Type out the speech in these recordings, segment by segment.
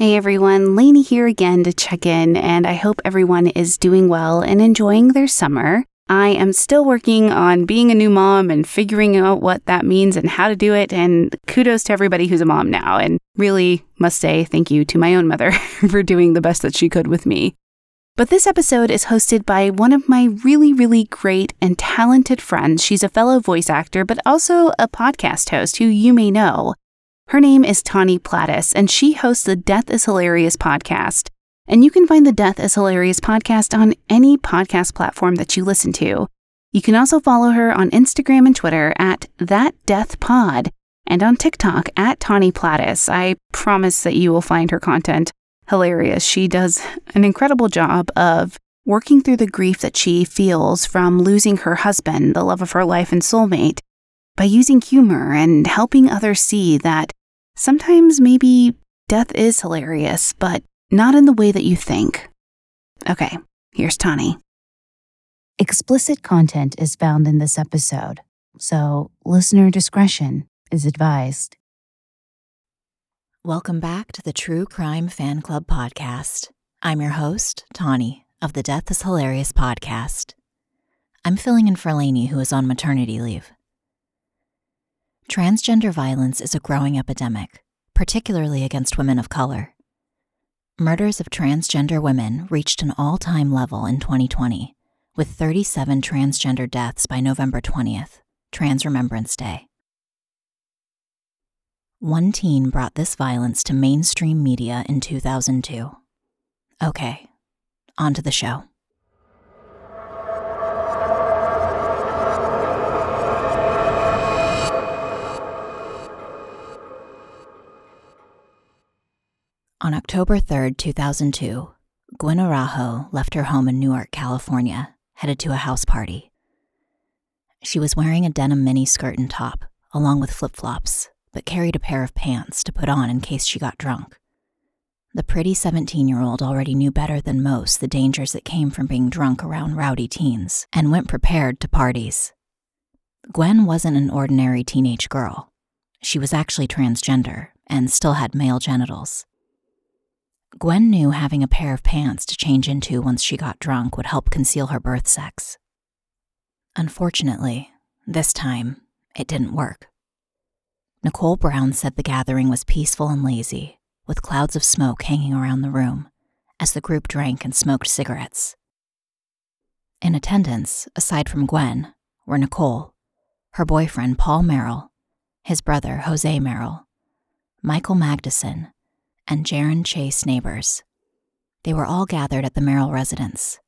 Hey everyone, Lanie here again to check in, and I hope everyone is doing well and enjoying their summer. I am still working on being a new mom and figuring out what that means and how to do it. And kudos to everybody who's a mom now. And really must say thank you to my own mother for doing the best that she could with me. But this episode is hosted by one of my really, really great and talented friends. She's a fellow voice actor, but also a podcast host who you may know. Her name is Tawny Platis, and she hosts the Death is Hilarious podcast. And you can find the Death is Hilarious podcast on any podcast platform that you listen to. You can also follow her on Instagram and Twitter at That Death Pod and on TikTok at Tawny Platis. I promise that you will find her content hilarious. She does an incredible job of working through the grief that she feels from losing her husband, the love of her life and soulmate, by using humor and helping others see that Sometimes maybe death is hilarious, but not in the way that you think. Okay, here's Tawny. Explicit content is found in this episode, so listener discretion is advised. Welcome back to the True Crime Fan Club podcast. I'm your host, Tawny, of the Death is Hilarious podcast. I'm filling in for Lanie, who is on maternity leave. Transgender violence is a growing epidemic, particularly against women of color. Murders of transgender women reached an all time level in 2020, with 37 transgender deaths by November 20th, Trans Remembrance Day. One teen brought this violence to mainstream media in 2002. Okay, on to the show. On October 3, 2002, Gwen Araujo left her home in Newark, California, headed to a house party. She was wearing a denim mini skirt and top, along with flip flops, but carried a pair of pants to put on in case she got drunk. The pretty 17 year old already knew better than most the dangers that came from being drunk around rowdy teens and went prepared to parties. Gwen wasn't an ordinary teenage girl. She was actually transgender and still had male genitals. Gwen knew having a pair of pants to change into once she got drunk would help conceal her birth sex. Unfortunately, this time, it didn't work. Nicole Brown said the gathering was peaceful and lazy, with clouds of smoke hanging around the room as the group drank and smoked cigarettes. In attendance, aside from Gwen, were Nicole, her boyfriend Paul Merel, his brother Jose Merel, Michael Magidson, and Jaron Chase Nabors. They were all gathered at the Merel residence.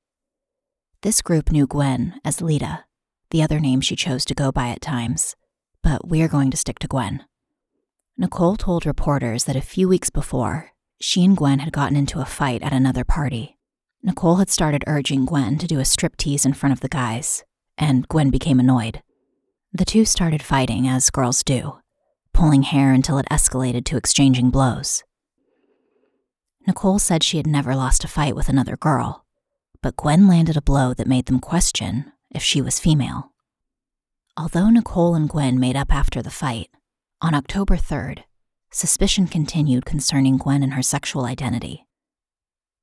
This group knew Gwen as Lita, the other name she chose to go by at times, but we are going to stick to Gwen. Nicole told reporters that a few weeks before, she and Gwen had gotten into a fight at another party. Nicole had started urging Gwen to do a striptease in front of the guys, and Gwen became annoyed. The two started fighting, as girls do, pulling hair until it escalated to exchanging blows. Nicole said she had never lost a fight with another girl, but Gwen landed a blow that made them question if she was female. Although Nicole and Gwen made up after the fight, on October 3rd, suspicion continued concerning Gwen and her sexual identity.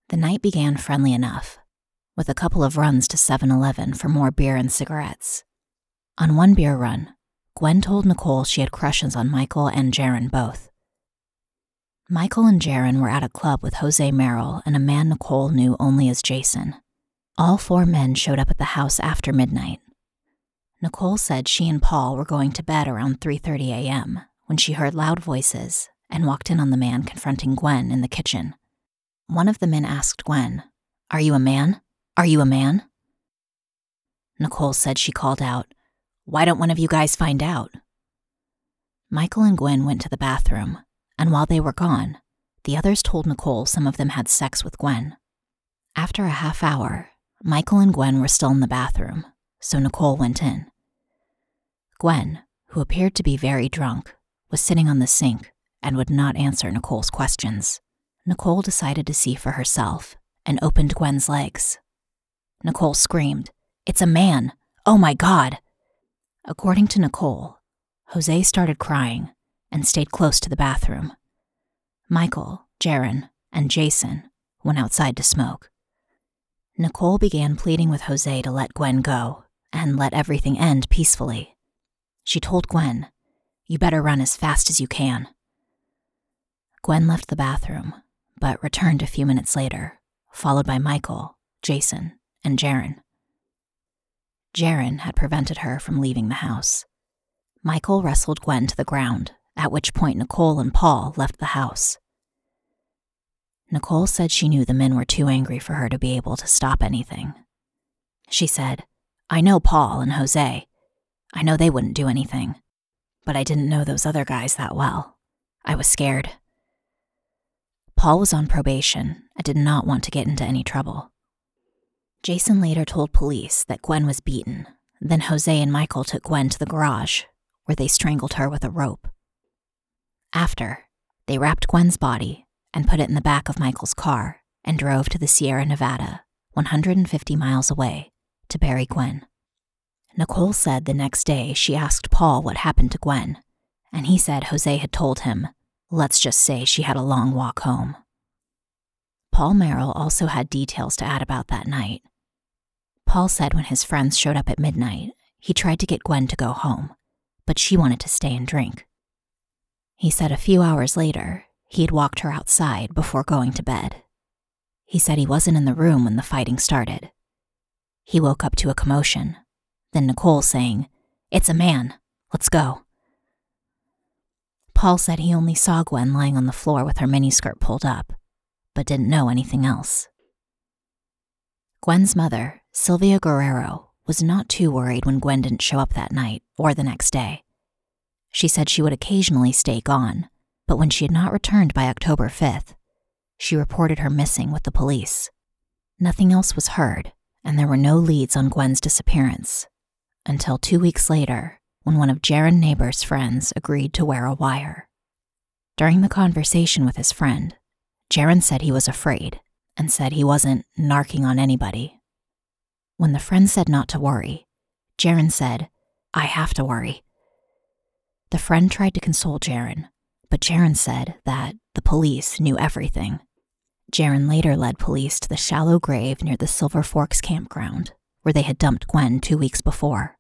The night began friendly enough, with a couple of runs to 7 Eleven for more beer and cigarettes. On one beer run, Gwen told Nicole she had crushes on Michael and Jaron both. Michael and Jaron were at a club with Jose Merel and a man Nicole knew only as Jason. All four men showed up at the house after midnight. Nicole said she and Paul were going to bed around 3:30 a.m. when she heard loud voices and walked in on the man confronting Gwen in the kitchen. One of the men asked Gwen, "Are you a man? Are you a man?" Nicole said she called out, "Why don't one of you guys find out?" Michael and Gwen went to the bathroom and while they were gone, the others told Nicole some of them had sex with Gwen. After a half hour, Michael and Gwen were still in the bathroom, so Nicole went in. Gwen, who appeared to be very drunk, was sitting on the sink and would not answer Nicole's questions. Nicole decided to see for herself and opened Gwen's legs. Nicole screamed, It's a man! Oh my God! According to Nicole, Jose started crying and stayed close to the bathroom. Michael, Jaron, and Jason went outside to smoke. Nicole began pleading with Jose to let Gwen go and let everything end peacefully. She told Gwen, You better run as fast as you can. Gwen left the bathroom, but returned a few minutes later, followed by Michael, Jason, and Jaron. Jaron had prevented her from leaving the house. Michael wrestled Gwen to the ground, at which point Nicole and Paul left the house. Nicole said she knew the men were too angry for her to be able to stop anything. She said, I know Paul and Jose. I know they wouldn't do anything. But I didn't know those other guys that well. I was scared. Paul was on probation and did not want to get into any trouble. Jason later told police that Gwen was beaten. Then Jose and Michael took Gwen to the garage, where they strangled her with a rope. After, they wrapped Gwen's body and put it in the back of Michael's car and drove to the Sierra Nevada, 150 miles away, to bury Gwen. Nicole said the next day she asked Paul what happened to Gwen, and he said Jose had told him, let's just say she had a long walk home. Paul Merel also had details to add about that night. Paul said when his friends showed up at midnight, he tried to get Gwen to go home, but she wanted to stay and drink. He said a few hours later, he had walked her outside before going to bed. He said he wasn't in the room when the fighting started. He woke up to a commotion, then Nicole saying, It's a man. Let's go. Paul said he only saw Gwen lying on the floor with her miniskirt pulled up, but didn't know anything else. Gwen's mother, Sylvia Guerrero, was not too worried when Gwen didn't show up that night or the next day. She said she would occasionally stay gone, but when she had not returned by October 5th, she reported her missing with the police. Nothing else was heard, and there were no leads on Gwen's disappearance until two weeks later when one of Jaron Nabors' friends agreed to wear a wire. During the conversation with his friend, Jaron said he was afraid and said he wasn't narking on anybody. When the friend said not to worry, Jaron said, I have to worry. The friend tried to console Jaron, but Jaron said that the police knew everything. Jaron later led police to the shallow grave near the Silver Forks campground, where they had dumped Gwen two weeks before.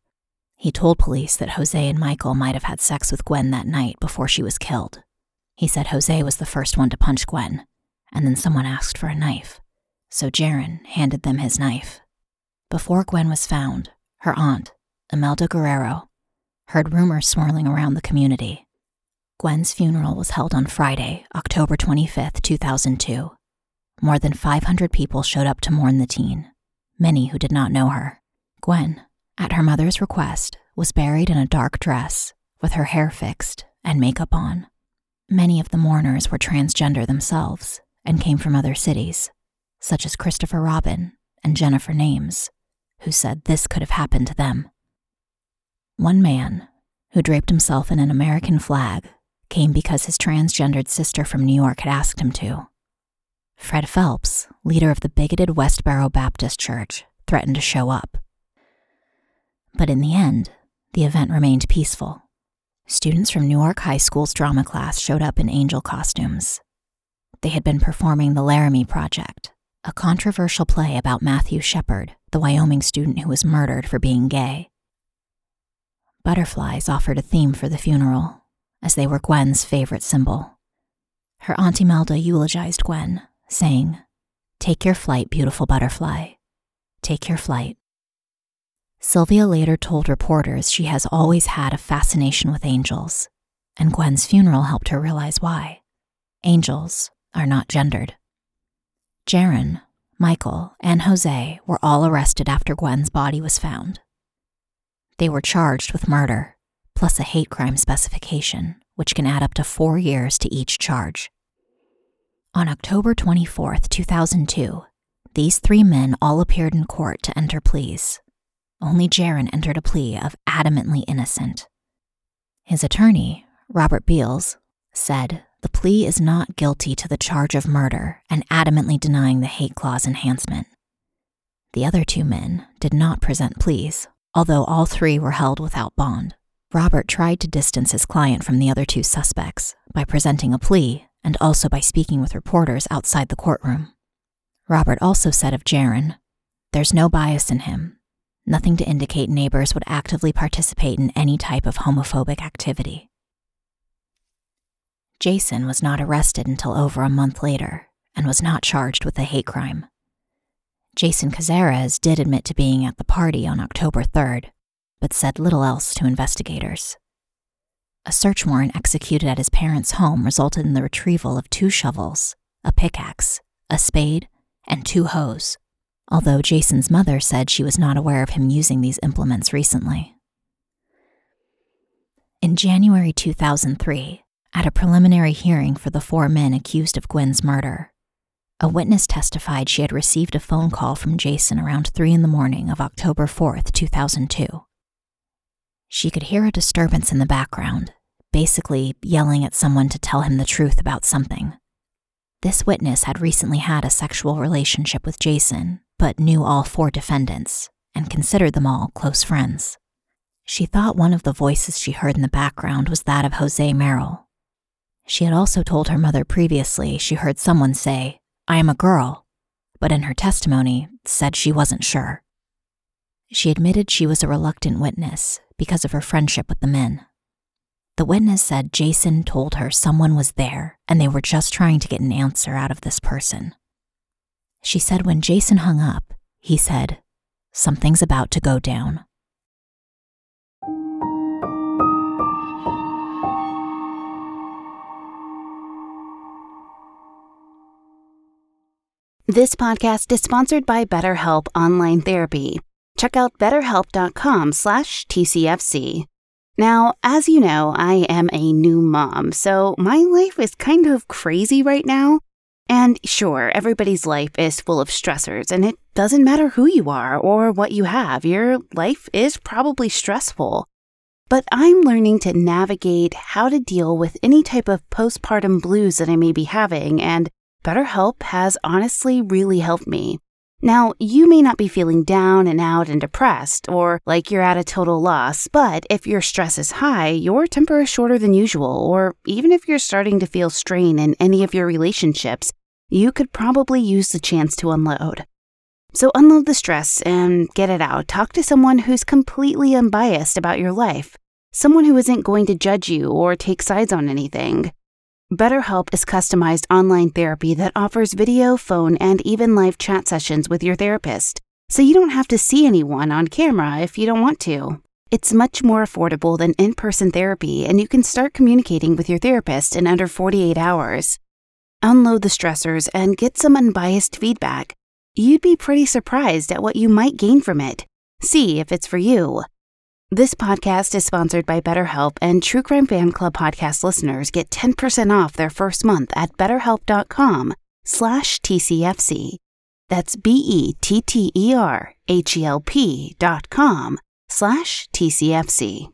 He told police that Jose and Michael might have had sex with Gwen that night before she was killed. He said Jose was the first one to punch Gwen, and then someone asked for a knife, so Jaron handed them his knife. Before Gwen was found, her aunt, Imelda Guerrero, heard rumors swirling around the community Gwen's funeral was held on Friday, October 25, 2002. More than 500 people showed up to mourn the teen, many who did not know her. Gwen, at her mother's request, was buried in a dark dress, with her hair fixed and makeup on. Many of the mourners were transgender themselves and came from other cities, such as Christopher Robin and Jennifer Names, who said this could have happened to them. One man, who draped himself in an American flag came because his transgendered sister from New York had asked him to. Fred Phelps, leader of the bigoted Westboro Baptist Church, threatened to show up. But in the end, the event remained peaceful. Students from Newark High School's drama class showed up in angel costumes. They had been performing the Laramie Project, a controversial play about Matthew Shepard, the Wyoming student who was murdered for being gay. Butterflies offered a theme for the funeral as they were Gwen's favorite symbol. Her Aunt Melda eulogized Gwen, saying, Take your flight, beautiful butterfly. Take your flight. Sylvia later told reporters she has always had a fascination with angels, and Gwen's funeral helped her realize why. Angels are not gendered. Jaron, Michael, and Jose were all arrested after Gwen's body was found. They were charged with murder plus a hate crime specification, which can add up to four years to each charge. On October 24, 2002, these three men all appeared in court to enter pleas. Only Jaron entered a plea of adamantly innocent. His attorney, Robert Beals, said the plea is not guilty to the charge of murder and adamantly denying the hate clause enhancement. The other two men did not present pleas, although all three were held without bond. Robert tried to distance his client from the other two suspects by presenting a plea and also by speaking with reporters outside the courtroom. Robert also said of Jaron, There's no bias in him, nothing to indicate Nabors would actively participate in any type of homophobic activity. Jason was not arrested until over a month later and was not charged with a hate crime. Jason Cazares did admit to being at the party on October 3rd, but said little else to investigators. A search warrant executed at his parents' home resulted in the retrieval of two shovels, a pickaxe, a spade, and two hoes, although Jason's mother said she was not aware of him using these implements recently. In January 2003, at a preliminary hearing for the four men accused of Gwen's murder, a witness testified she had received a phone call from Jason around 3 in the morning of October 4th, 2002. She could hear a disturbance in the background, basically yelling at someone to tell him the truth about something. This witness had recently had a sexual relationship with Jason, but knew all four defendants and considered them all close friends. She thought one of the voices she heard in the background was that of Jose Merel. She had also told her mother previously she heard someone say, I am a girl, but in her testimony said she wasn't sure. She admitted she was a reluctant witness because of her friendship with the men. The witness said Jason told her someone was there and they were just trying to get an answer out of this person. She said when Jason hung up, he said, Something's about to go down. This podcast is sponsored by BetterHelp Online Therapy. Check out betterhelp.com slash TCFC. Now, as you know, I am a new mom, so my life is kind of crazy right now. And sure, everybody's life is full of stressors, and it doesn't matter who you are or what you have, your life is probably stressful. But I'm learning to navigate how to deal with any type of postpartum blues that I may be having, and BetterHelp has honestly really helped me. Now, you may not be feeling down and out and depressed or like you're at a total loss, but if your stress is high, your temper is shorter than usual, or even if you're starting to feel strain in any of your relationships, you could probably use the chance to unload. So unload the stress and get it out. Talk to someone who's completely unbiased about your life, someone who isn't going to judge you or take sides on anything. BetterHelp is customized online therapy that offers video, phone, and even live chat sessions with your therapist, so you don't have to see anyone on camera if you don't want to. It's much more affordable than in person therapy, and you can start communicating with your therapist in under 48 hours. Unload the stressors and get some unbiased feedback. You'd be pretty surprised at what you might gain from it. See if it's for you. This podcast is sponsored by BetterHelp, and True Crime Fan Club podcast listeners get 10% off their first month at betterhelp.com slash TCFC. That's B-E-T-T-E-R-H-E-L-P dot com slash TCFC.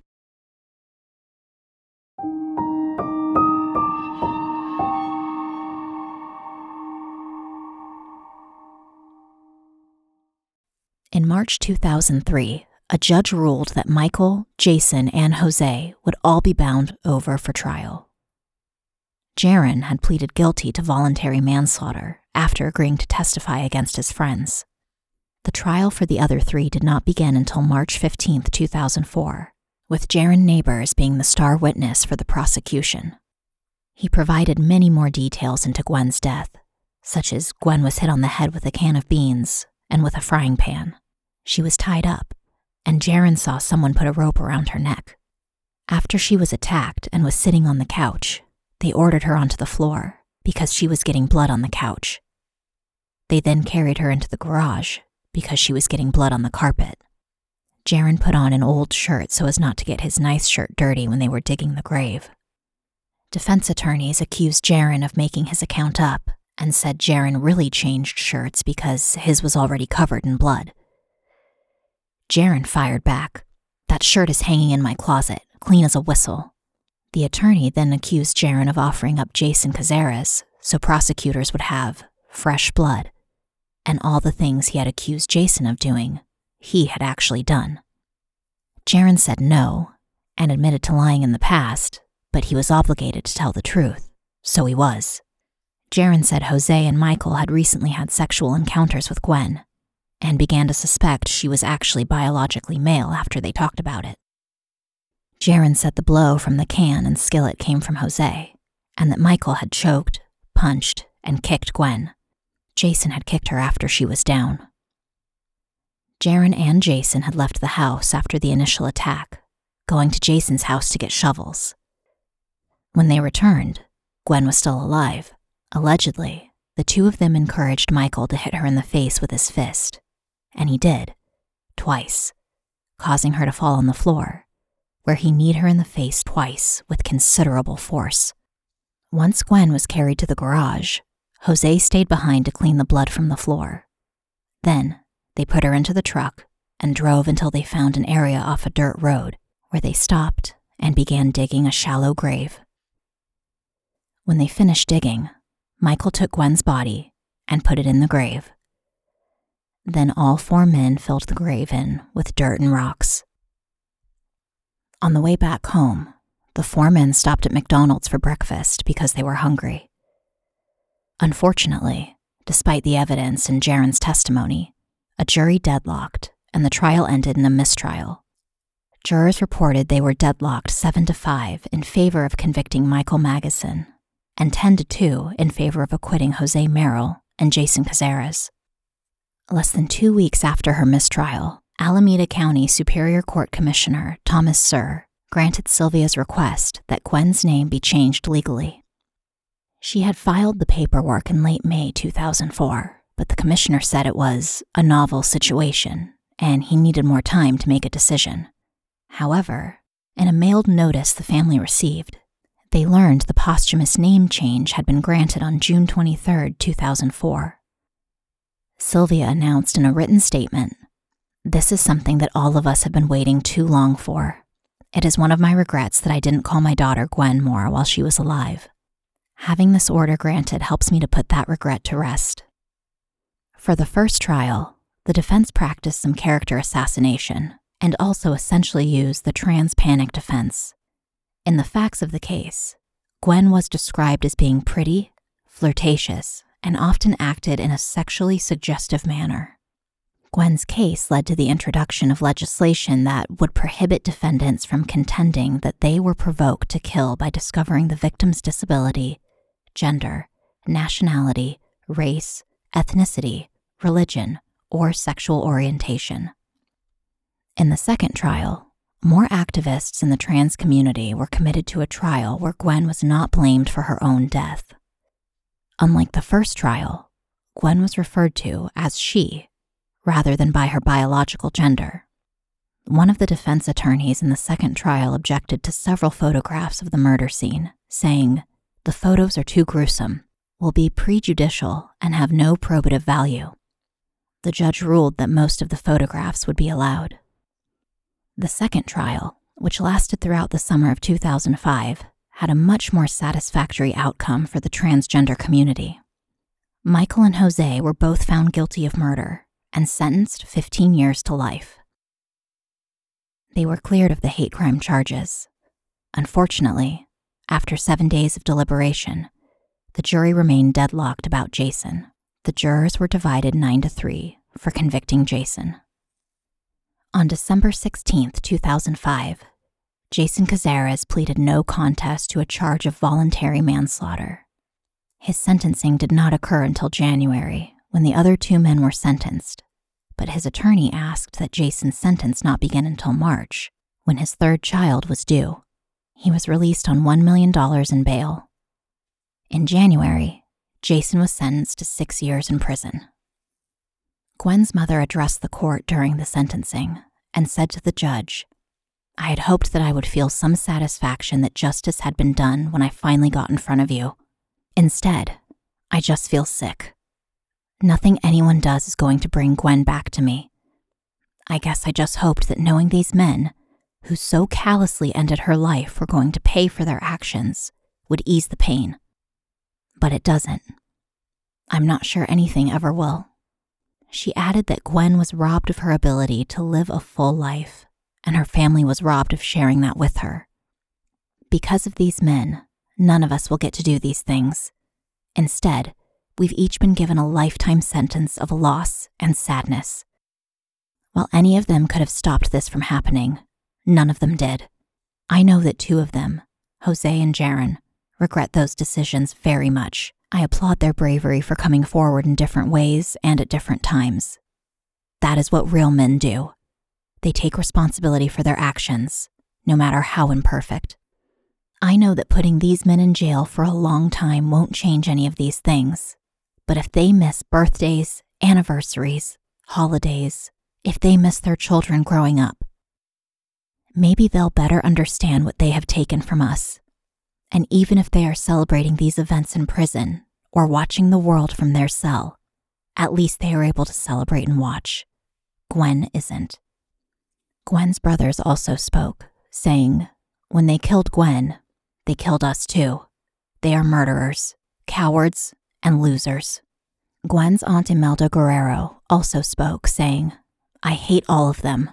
In March 2003, a judge ruled that Michael, Jason, and Jose would all be bound over for trial. Jaron had pleaded guilty to voluntary manslaughter after agreeing to testify against his friends. The trial for the other three did not begin until March 15, 2004, with Jaron Nabors being the star witness for the prosecution. He provided many more details into Gwen's death, such as Gwen was hit on the head with a can of beans and with a frying pan. She was tied up and Jaron saw someone put a rope around her neck. After she was attacked and was sitting on the couch, they ordered her onto the floor because she was getting blood on the couch. They then carried her into the garage because she was getting blood on the carpet. Jaron put on an old shirt so as not to get his nice shirt dirty when they were digging the grave. Defense attorneys accused Jaron of making his account up and said Jaron really changed shirts because his was already covered in blood. Jaron fired back. That shirt is hanging in my closet, clean as a whistle. The attorney then accused Jaron of offering up Jason Cazares so prosecutors would have fresh blood, and all the things he had accused Jason of doing, he had actually done. Jaron said no and admitted to lying in the past, but he was obligated to tell the truth, So he was. Jaron said Jose and Michael had recently had sexual encounters with Gwen and began to suspect she was actually biologically male after they talked about it. Jaron said the blow from the can and skillet came from Jose, and that Michael had choked, punched, and kicked Gwen. Jason had kicked her after she was down. Jaron and Jason had left the house after the initial attack, going to Jason's house to get shovels. When they returned, Gwen was still alive. Allegedly, the two of them encouraged Michael to hit her in the face with his fist, and he did, twice, causing her to fall on the floor, where he kneed her in the face twice with considerable force. Once Gwen was carried to the garage, Jose stayed behind to clean the blood from the floor. Then, they put her into the truck and drove until they found an area off a dirt road where they stopped and began digging a shallow grave. When they finished digging, Michael took Gwen's body and put it in the grave. Then all four men filled the grave in with dirt and rocks. On the way back home, the four men stopped at McDonald's for breakfast because they were hungry. Unfortunately, despite the evidence and Jaron's testimony, a jury deadlocked and the trial ended in a mistrial. Jurors reported they were deadlocked 7 to 5 in favor of convicting Michael Magidson and 10 to 2 in favor of acquitting Jose Merel and Jason Cazares. Less than two weeks after her mistrial, Alameda County Superior Court Commissioner Thomas Sir granted Sylvia's request that Gwen's name be changed legally. She had filed the paperwork in late May 2004, but the commissioner said it was a novel situation and he needed more time to make a decision. However, in a mailed notice the family received, they learned the posthumous name change had been granted on June 23, 2004. Sylvia announced in a written statement This is something that all of us have been waiting too long for. It is one of my regrets that I didn't call my daughter Gwen more while she was alive. Having this order granted helps me to put that regret to rest. For the first trial, the defense practiced some character assassination and also essentially used the trans panic defense. In the facts of the case, Gwen was described as being pretty, flirtatious, and often acted in a sexually suggestive manner. Gwen's case led to the introduction of legislation that would prohibit defendants from contending that they were provoked to kill by discovering the victim's disability, gender, nationality, race, ethnicity, religion, or sexual orientation. In the second trial, more activists in the trans community were committed to a trial where Gwen was not blamed for her own death. Unlike the first trial, Gwen was referred to as she rather than by her biological gender. One of the defense attorneys in the second trial objected to several photographs of the murder scene, saying, The photos are too gruesome, will be prejudicial, and have no probative value. The judge ruled that most of the photographs would be allowed. The second trial, which lasted throughout the summer of 2005, had a much more satisfactory outcome for the transgender community. Michael and Jose were both found guilty of murder and sentenced 15 years to life. They were cleared of the hate crime charges. Unfortunately, after seven days of deliberation, the jury remained deadlocked about Jason. The jurors were divided 9 to 3 for convicting Jason. On December 16, 2005, Jason Cazares pleaded no contest to a charge of voluntary manslaughter. His sentencing did not occur until January, when the other two men were sentenced, but his attorney asked that Jason's sentence not begin until March, when his third child was due. He was released on $1 million in bail. In January, Jason was sentenced to six years in prison. Gwen's mother addressed the court during the sentencing and said to the judge, I had hoped that I would feel some satisfaction that justice had been done when I finally got in front of you. Instead, I just feel sick. Nothing anyone does is going to bring Gwen back to me. I guess I just hoped that knowing these men, who so callously ended her life, were going to pay for their actions, would ease the pain. But it doesn't. I'm not sure anything ever will. She added that Gwen was robbed of her ability to live a full life, and her family was robbed of sharing that with her. Because of these men, none of us will get to do these things. Instead, we've each been given a lifetime sentence of loss and sadness. While any of them could have stopped this from happening, none of them did. I know that two of them, Jose and Jaron, regret those decisions very much. I applaud their bravery for coming forward in different ways and at different times. That is what real men do. They take responsibility for their actions, no matter how imperfect. I know that putting these men in jail for a long time won't change any of these things. But if they miss birthdays, anniversaries, holidays, if they miss their children growing up, maybe they'll better understand what they have taken from us. And even if they are celebrating these events in prison or watching the world from their cell, at least they are able to celebrate and watch. Gwen isn't. Gwen's brothers also spoke, saying, When they killed Gwen, they killed us too. They are murderers, cowards, and losers. Gwen's aunt Imelda Guerrero also spoke, saying, I hate all of them.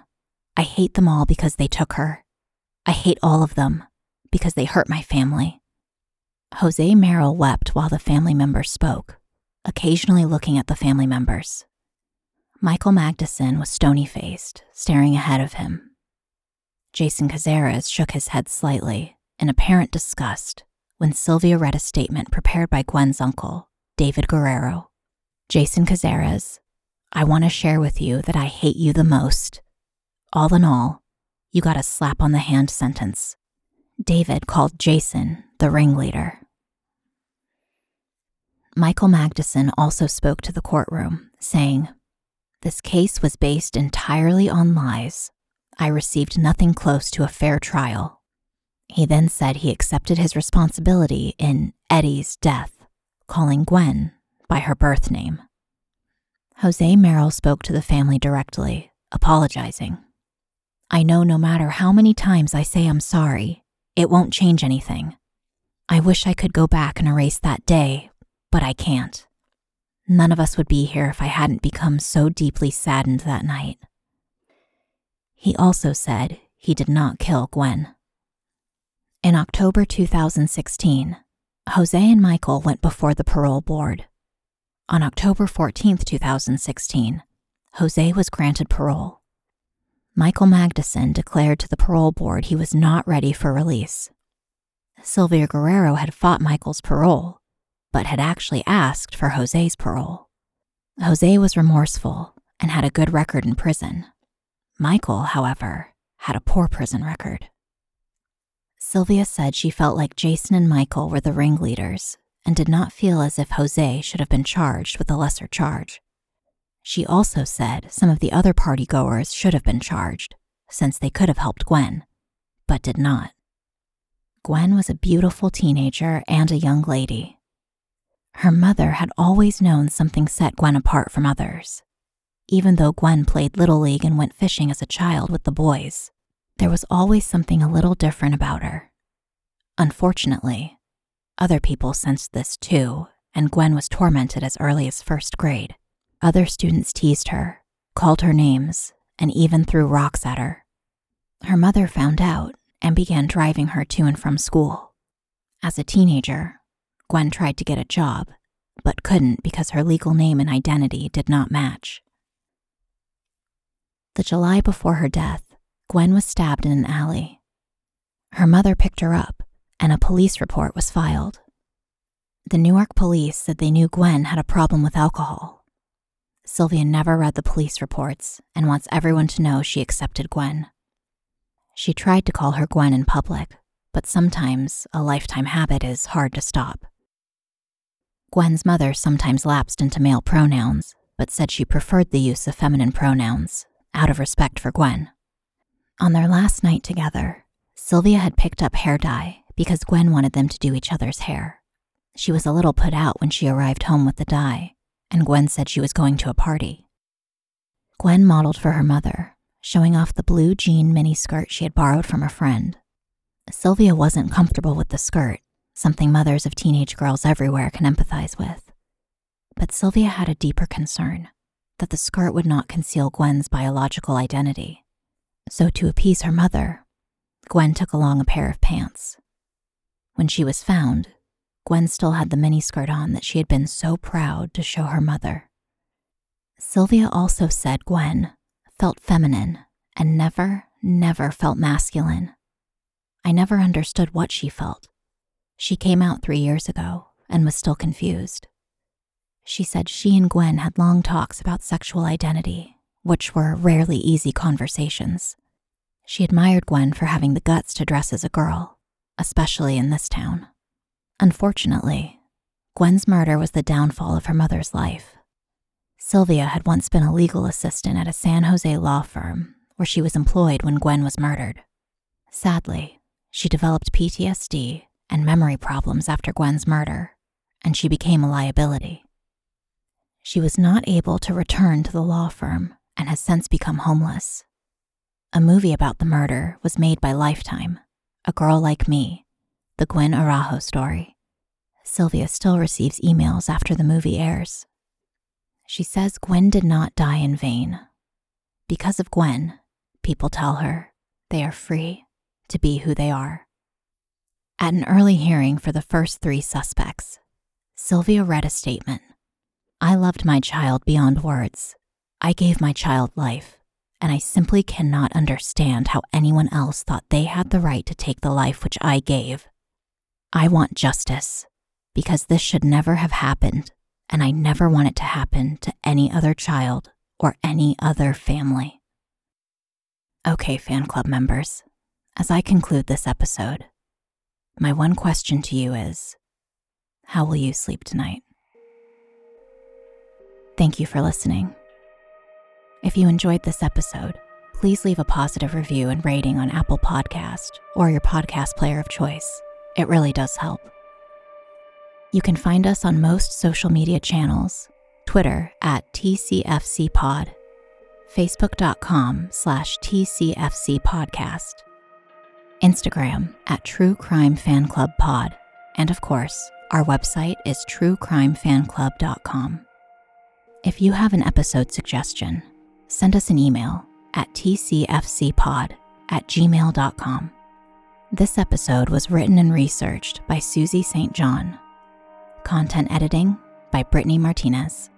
I hate them all because they took her. I hate all of them because they hurt my family. Jose Merel wept while the family members spoke, occasionally looking at the family members. Michael Magidson was stony faced, staring ahead of him. Jason Cazares shook his head slightly in apparent disgust when Sylvia read a statement prepared by Gwen's uncle, David Guerrero. Jason Cazares, I want to share with you that I hate you the most. All in all, you got a slap on the hand sentence. David called Jason the ringleader. Michael Magidson also spoke to the courtroom, saying, This case was based entirely on lies. I received nothing close to a fair trial. He then said he accepted his responsibility in Eddie's death, calling Gwen by her birth name. Jose Merel spoke to the family directly, apologizing. I know no matter how many times I say I'm sorry, it won't change anything. I wish I could go back and erase that day, but I can't. None of us would be here if I hadn't become so deeply saddened that night. He also said he did not kill Gwen. In October 2016, Jose and Michael went before the parole board. On October 14, 2016, Jose was granted parole. Michael Magidson declared to the parole board he was not ready for release. Sylvia Guerrero had fought Michael's parole, but had actually asked for Jose's parole. Jose was remorseful and had a good record in prison. Michael, however, had a poor prison record. Sylvia said she felt like Jason and Michael were the ringleaders and did not feel as if Jose should have been charged with a lesser charge. She also said some of the other party goers should have been charged, since they could have helped Gwen, but did not. Gwen was a beautiful teenager and a young lady. Her mother had always known something set Gwen apart from others. Even though Gwen played Little League and went fishing as a child with the boys, there was always something a little different about her. Unfortunately, other people sensed this too, and Gwen was tormented as early as first grade. Other students teased her, called her names, and even threw rocks at her. Her mother found out and began driving her to and from school. As a teenager, Gwen tried to get a job, but couldn't because her legal name and identity did not match. The July before her death, Gwen was stabbed in an alley. Her mother picked her up, and a police report was filed. The Newark police said they knew Gwen had a problem with alcohol. Sylvia never read the police reports and wants everyone to know she accepted Gwen. She tried to call her Gwen in public, but sometimes a lifetime habit is hard to stop. Gwen's mother sometimes lapsed into male pronouns, but said she preferred the use of feminine pronouns, out of respect for Gwen. On their last night together, Sylvia had picked up hair dye because Gwen wanted them to do each other's hair. She was a little put out when she arrived home with the dye, and Gwen said she was going to a party. Gwen modeled for her mother, showing off the blue jean mini skirt she had borrowed from a friend. Sylvia wasn't comfortable with the skirt something mothers of teenage girls everywhere can empathize with. But Sylvia had a deeper concern that the skirt would not conceal Gwen's biological identity. So, to appease her mother, Gwen took along a pair of pants. When she was found, Gwen still had the miniskirt on that she had been so proud to show her mother. Sylvia also said Gwen felt feminine and never, never felt masculine. I never understood what she felt. She came out three years ago and was still confused. She said she and Gwen had long talks about sexual identity, which were rarely easy conversations. She admired Gwen for having the guts to dress as a girl, especially in this town. Unfortunately, Gwen's murder was the downfall of her mother's life. Sylvia had once been a legal assistant at a San Jose law firm where she was employed when Gwen was murdered. Sadly, she developed PTSD and memory problems after Gwen's murder, and she became a liability. She was not able to return to the law firm and has since become homeless. A movie about the murder was made by Lifetime, A Girl Like Me, the Gwen Araujo story. Sylvia still receives emails after the movie airs. She says Gwen did not die in vain. Because of Gwen, people tell her they are free to be who they are. At an early hearing for the first three suspects, Sylvia read a statement I loved my child beyond words. I gave my child life, and I simply cannot understand how anyone else thought they had the right to take the life which I gave. I want justice, because this should never have happened, and I never want it to happen to any other child or any other family. Okay, fan club members, as I conclude this episode, my one question to you is How will you sleep tonight? Thank you for listening. If you enjoyed this episode, please leave a positive review and rating on Apple Podcast or your podcast player of choice. It really does help. You can find us on most social media channels, Twitter at TCFCPod, Facebook.com slash TCFC Podcast, Instagram at True Crime Fan Club Pod, and of course, our website is truecrimefanclub.com. If you have an episode suggestion, send us an email at tcfcpod at gmail.com. This episode was written and researched by Susie St. John. Content editing by Brittany Martinez.